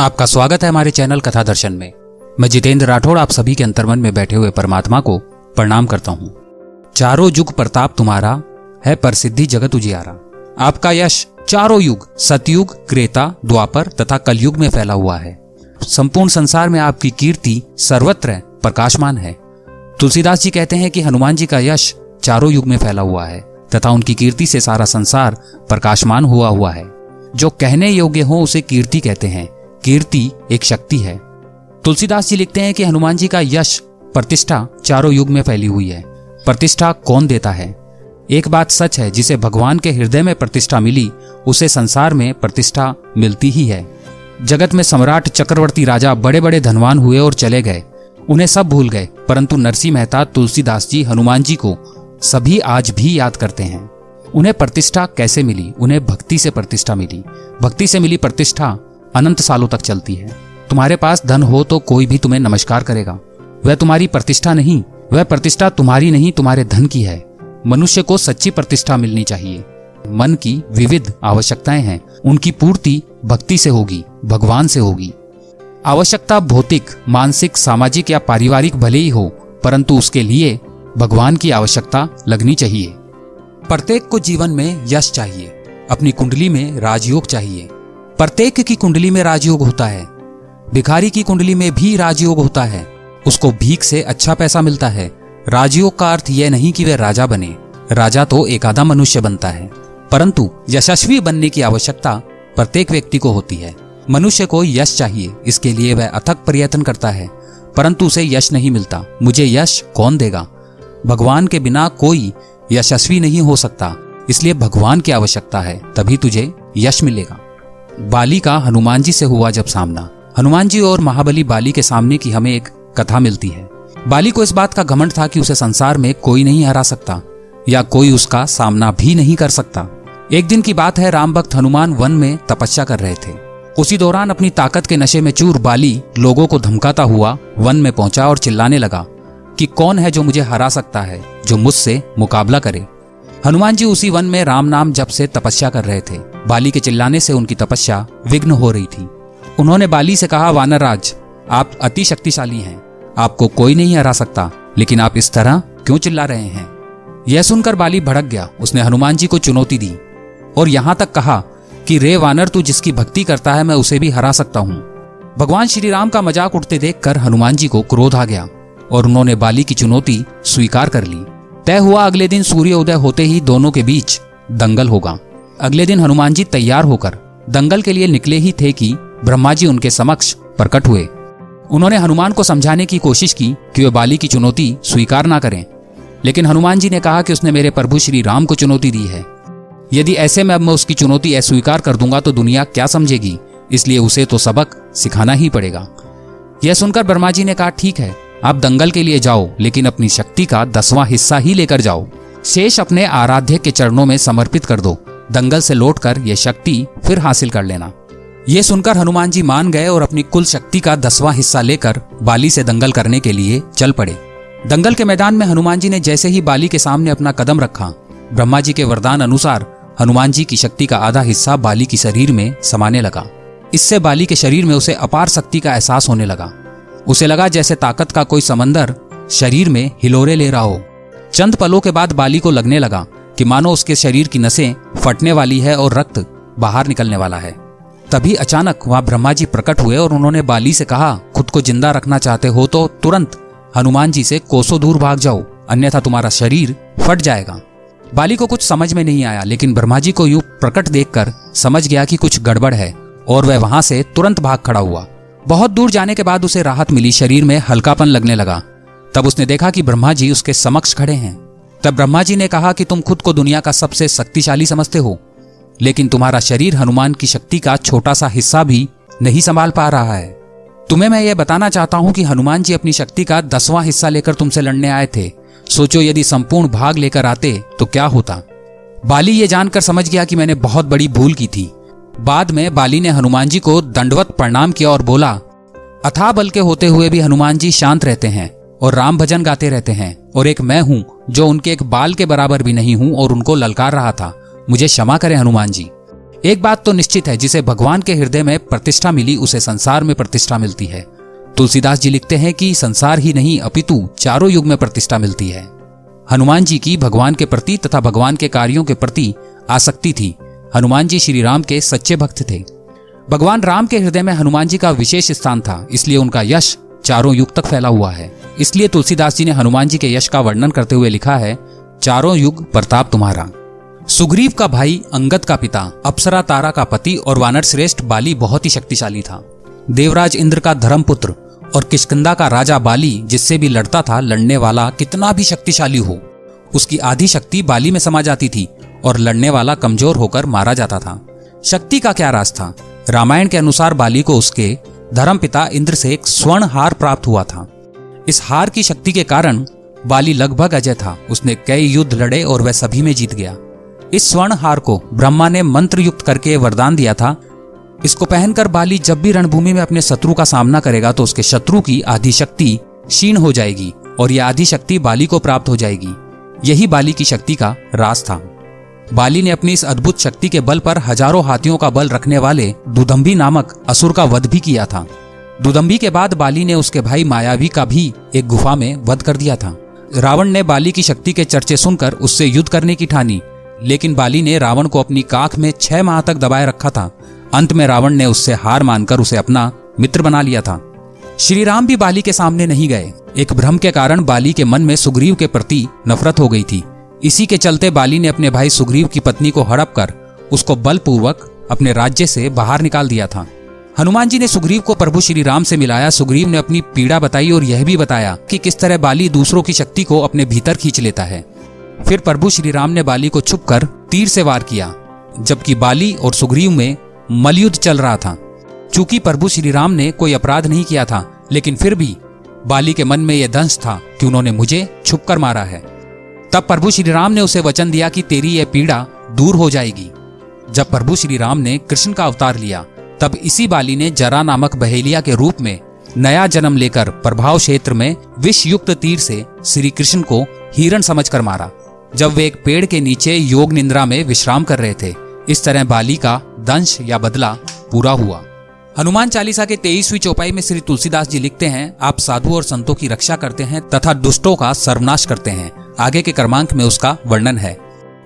आपका स्वागत है हमारे चैनल कथा दर्शन में। मैं जितेंद्र राठौड़ आप सभी के अंतर्मन में बैठे हुए परमात्मा को प्रणाम करता हूँ। चारों युग प्रताप तुम्हारा, है प्रसिद्धि जगत उजियारा। आपका यश चारों युग, सतयुग, क्रेता, द्वापर तथा कलयुग में फैला हुआ है। संपूर्ण संसार में आपकी कीर्ति सर्वत्र प्रकाशमान है। तुलसीदास जी कहते हैं कि हनुमान जी का यश चारों युग में फैला हुआ है, तथा उनकी कीर्ति से सारा संसार प्रकाशमान हुआ हुआ है। जो कहने योग्य हो उसे कीर्ति कहते हैं। कीर्ति एक शक्ति है। तुलसीदास जी लिखते हैं कि हनुमान जी का यश प्रतिष्ठा चारों युग में फैली हुई है। प्रतिष्ठा कौन देता है? एक बात सच है, जिसे भगवान के हृदय में प्रतिष्ठा मिली, उसे संसार में प्रतिष्ठा मिलती ही है। जगत में सम्राट चक्रवर्ती राजा बड़े बड़े धनवान हुए और चले गए। उन्हें सब भूल गए, परंतु नरसिंह मेहता, तुलसीदास जी, हनुमान जी को सभी आज भी याद करते हैं। उन्हें प्रतिष्ठा कैसे मिली? उन्हें भक्ति से प्रतिष्ठा मिली। भक्ति से मिली प्रतिष्ठा अनंत सालों तक चलती है। तुम्हारे पास धन हो तो कोई भी तुम्हें नमस्कार करेगा। वह तुम्हारी प्रतिष्ठा नहीं, वह प्रतिष्ठा तुम्हारी नहीं, तुम्हारे धन की है। मनुष्य को सच्ची प्रतिष्ठा मिलनी चाहिए। मन की विविध आवश्यकताएँ हैं। उनकी पूर्ति भक्ति से होगी, भगवान से होगी। आवश्यकता भौतिक, मानसिक, सामाजिक या पारिवारिक भले ही हो, परंतु उसके लिए भगवान की आवश्यकता लगनी चाहिए। प्रत्येक को जीवन में यश चाहिए। अपनी कुंडली में राजयोग चाहिए। प्रत्येक की कुंडली में राजयोग होता है। भिखारी की कुंडली में भी राजयोग होता है। उसको भीख से अच्छा पैसा मिलता है। राजयोग का अर्थ यह नहीं कि वह राजा बने। राजा तो एक आधा मनुष्य बनता है। परंतु यशस्वी बनने की आवश्यकता प्रत्येक व्यक्ति को होती है। मनुष्य को यश चाहिए, इसके लिए वह अथक प्रयत्न करता है। परंतु उसे यश नहीं मिलता। मुझे यश कौन देगा? भगवान के बिना कोई यशस्वी नहीं हो सकता। इसलिए भगवान की आवश्यकता है, तभी तुझे यश मिलेगा। बाली का हनुमान जी से हुआ जब सामना। हनुमान जी और महाबली बाली के सामने की हमें एक कथा मिलती है। बाली को इस बात का घमंड था कि उसे संसार में कोई नहीं हरा सकता, या कोई उसका सामना भी नहीं कर सकता। एक दिन की बात है, राम भक्त हनुमान वन में तपस्या कर रहे थे। उसी दौरान अपनी ताकत के नशे में चूर बाली लोगों को धमकाता हुआ वन में पहुँचा और चिल्लाने लगा कि कौन है जो मुझे हरा सकता है, जो मुझसे मुकाबला करे। हनुमान जी उसी वन में राम नाम जब से तपस्या कर रहे थे। बाली के चिल्लाने से उनकी तपस्या विघ्न हो रही थी। उन्होंने बाली से कहा वानरराज आप अति शक्तिशाली हैं। आपको कोई नहीं हरा सकता, लेकिन आप इस तरह क्यों चिल्ला रहे हैं? यह सुनकर बाली भड़क गया। उसने हनुमान जी को चुनौती दी और यहाँ तक कहा कि, रे वानर, तू जिसकी भक्ति करता है, मैं उसे भी हरा सकता हूँ। भगवान श्री राम का मज़ाक उठते देखकर हनुमान जी को क्रोध आ गया और उन्होंने बाली की चुनौती स्वीकार कर ली। तय हुआ अगले दिन सूर्य उदय होते ही दोनों के बीच दंगल होगा। अगले दिन हनुमान जी तैयार होकर दंगल के लिए निकले ही थे कि ब्रह्मा जी उनके समक्ष प्रकट हुए। उन्होंने हनुमान को समझाने की कोशिश की कि वे बाली की चुनौती स्वीकार ना करें। लेकिन हनुमान जी ने कहा कि उसने मेरे प्रभु श्री राम को चुनौती दी है। यदि ऐसे में अब मैं उसकी चुनौती अस्वीकार कर दूँगा तो दुनिया क्या समझेगी? इसलिए उसे तो सबक सिखाना ही पड़ेगा। यह सुनकर ब्रह्मा जी ने कहा, ठीक है आप दंगल के लिए जाओ, लेकिन अपनी शक्ति का दसवां हिस्सा ही लेकर जाओ। शेष अपने आराध्य के चरणों में समर्पित कर दो। दंगल से लौटकर यह शक्ति फिर हासिल कर लेना। ये सुनकर हनुमान जी मान गए और अपनी कुल शक्ति का दसवां हिस्सा लेकर बाली से दंगल करने के लिए चल पड़े। दंगल के मैदान में हनुमान जी ने जैसे ही बाली के सामने अपना कदम रखा, ब्रह्मा जी के वरदान अनुसार हनुमान जी की शक्ति का आधा हिस्सा बाली की शरीर में समाने लगा। इससे बाली के शरीर में उसे अपार शक्ति का एहसास होने लगा। उसे लगा जैसे ताकत का कोई समंदर शरीर में हिलोरे ले रहा हो। चंद पलों के बाद बाली को लगने लगा कि मानो उसके शरीर की नसें फटने वाली है और रक्त बाहर निकलने वाला है। तभी अचानक वहाँ ब्रह्मा जी प्रकट हुए और उन्होंने बाली से कहा, खुद को ज़िंदा रखना चाहते हो तो तुरंत हनुमान जी से कोसों दूर भाग जाओ, अन्यथा तुम्हारा शरीर फट जाएगा। बाली को कुछ समझ में नहीं आया, लेकिन ब्रह्मा जी को यूँ प्रकट देखकर समझ गया कि कुछ गड़बड़ है और वह वहाँ से तुरंत भाग खड़ा हुआ। बहुत दूर जाने के बाद उसे राहत मिली, शरीर में हल्कापन लगने लगा। तब उसने देखा कि ब्रह्मा जी उसके समक्ष खड़े हैं। तब ब्रह्मा जी ने कहा कि तुम खुद को दुनिया का सबसे शक्तिशाली समझते हो, लेकिन तुम्हारा शरीर हनुमान की शक्ति का छोटा सा हिस्सा भी नहीं संभाल पा रहा है। तुम्हें मैं यह बताना चाहता हूँ कि हनुमान जी अपनी शक्ति का दसवां हिस्सा लेकर तुमसे लड़ने आए थे। सोचो, यदि संपूर्ण भाग लेकर आते तो क्या होता? बाली ये जानकर समझ गया कि मैंने बहुत बड़ी भूल की थी। बाद में बाली ने हनुमान जी को दंडवत प्रणाम किया और बोला अथा बल के होते हुए भी हनुमान जी शांत रहते हैं और राम भजन गाते रहते हैं और एक मैं हूँ जो उनके एक बाल के बराबर भी नहीं हूँ और उनको ललकार रहा था। मुझे क्षमा करें हनुमान जी एक बात तो निश्चित है जिसे भगवान के हृदय में प्रतिष्ठा मिली, उसे संसार में प्रतिष्ठा मिलती है। तुलसीदास जी लिखते हैं कि संसार ही नहीं, अपितु चारों युग में प्रतिष्ठा मिलती है। हनुमान जी की भगवान के प्रति तथा भगवान के कार्यों के प्रति आसक्ति थी। हनुमान जी श्री राम के सच्चे भक्त थे। भगवान राम के हृदय में हनुमान जी का विशेष स्थान था, इसलिए उनका यश चारों युग तक फैला हुआ है। इसलिए तुलसीदास जी ने हनुमान जी के यश का वर्णन करते हुए लिखा है, चारों युग प्रताप तुम्हारा। सुग्रीव का भाई अंगद का पिता, अप्सरा तारा का पति और वानर श्रेष्ठ बाली बहुत ही शक्तिशाली था। देवराज इंद्र का धर्मपुत्र और किशकिंदा का राजा बाली जिससे भी लड़ता था, लड़ने वाला कितना भी शक्तिशाली हो, उसकी आधी शक्ति बाली में समा जाती थी। और लड़ने वाला कमज़ोर होकर मारा जाता था। शक्ति का क्या राज था? रामायण के अनुसार बाली को उसके धर्म पिता इंद्र से एक स्वर्ण हार प्राप्त हुआ था। इस हार की शक्ति के कारण बाली लगभग अजय था। उसने कई युद्ध लड़े और वह सभी में जीत गया। इस स्वर्ण हार को ब्रह्मा ने मंत्र युक्त करके वरदान दिया था। इसको पहनकर बाली जब भी रणभूमि में अपने शत्रु का सामना करेगा तो उसके शत्रु की आधी शक्ति क्षीण हो जाएगी और यह आधी शक्ति बाली को प्राप्त हो जाएगी। यही बाली की शक्ति का राज था। बाली ने अपनी इस अद्भुत शक्ति के बल पर हज़ारों हाथियों का बल रखने वाले दुदम्बी नामक असुर का वध भी किया था। दुदम्बी के बाद बाली ने उसके भाई मायावी का भी एक गुफा में वध कर दिया था। रावण ने बाली की शक्ति के चर्चे सुनकर उससे युद्ध करने की ठानी, लेकिन बाली ने रावण को अपनी काख में छह माह तक दबाए रखा था। अंत में रावण ने उससे हार मानकर उसे अपना मित्र बना लिया था। श्री राम भी बाली के सामने नहीं गए। एक भ्रम के कारण बाली के मन में सुग्रीव के प्रति नफरत हो गई थी। इसी के चलते बाली ने अपने भाई सुग्रीव की पत्नी को हड़प कर उसको बलपूर्वक अपने राज्य से बाहर निकाल दिया था। हनुमान जी ने सुग्रीव को प्रभु श्री राम से मिलाया। सुग्रीव ने अपनी पीड़ा बताई और यह भी बताया कि किस तरह बाली दूसरों की शक्ति को अपने भीतर खींच लेता है। फिर प्रभु श्री राम ने बाली को छुप कर तीर से वार किया, जबकि बाली और सुग्रीव में मलयुद्ध चल रहा था। चूँकि प्रभु श्री राम ने कोई अपराध नहीं किया था, लेकिन फिर भी बाली के मन में यह दंश था कि उन्होंने मुझे छुप कर मारा है। तब प्रभु श्री राम ने उसे वचन दिया कि तेरी यह पीड़ा दूर हो जाएगी। जब प्रभु श्री राम ने कृष्ण का अवतार लिया, तब इसी बाली ने जरा नामक बहेलिया के रूप में नया जन्म लेकर प्रभाव क्षेत्र में विष युक्त तीर से श्री कृष्ण को हिरण समझकर मारा। जब वे एक पेड़ के नीचे योग निंद्रा में विश्राम कर रहे थे, इस तरह बाली का दंश या बदला पूरा हुआ। हनुमान चालीसा के तेईसवीं चौपाई में श्री तुलसीदास जी लिखते हैं, आप साधु और संतों की रक्षा करते हैं तथा दुष्टों का सर्वनाश करते हैं। आगे के क्रमांक में उसका वर्णन है।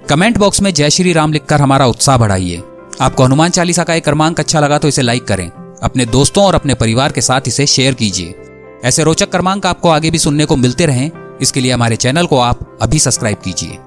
कमेंट बॉक्स में जय श्री राम लिखकर हमारा उत्साह बढ़ाइए। आपको हनुमान चालीसा का एक क्रमांक अच्छा लगा तो इसे लाइक करें। अपने दोस्तों और अपने परिवार के साथ इसे शेयर कीजिए। ऐसे रोचक क्रमांक आपको आगे भी सुनने को मिलते रहें। इसके लिए हमारे चैनल को आप अभी सब्सक्राइब कीजिए।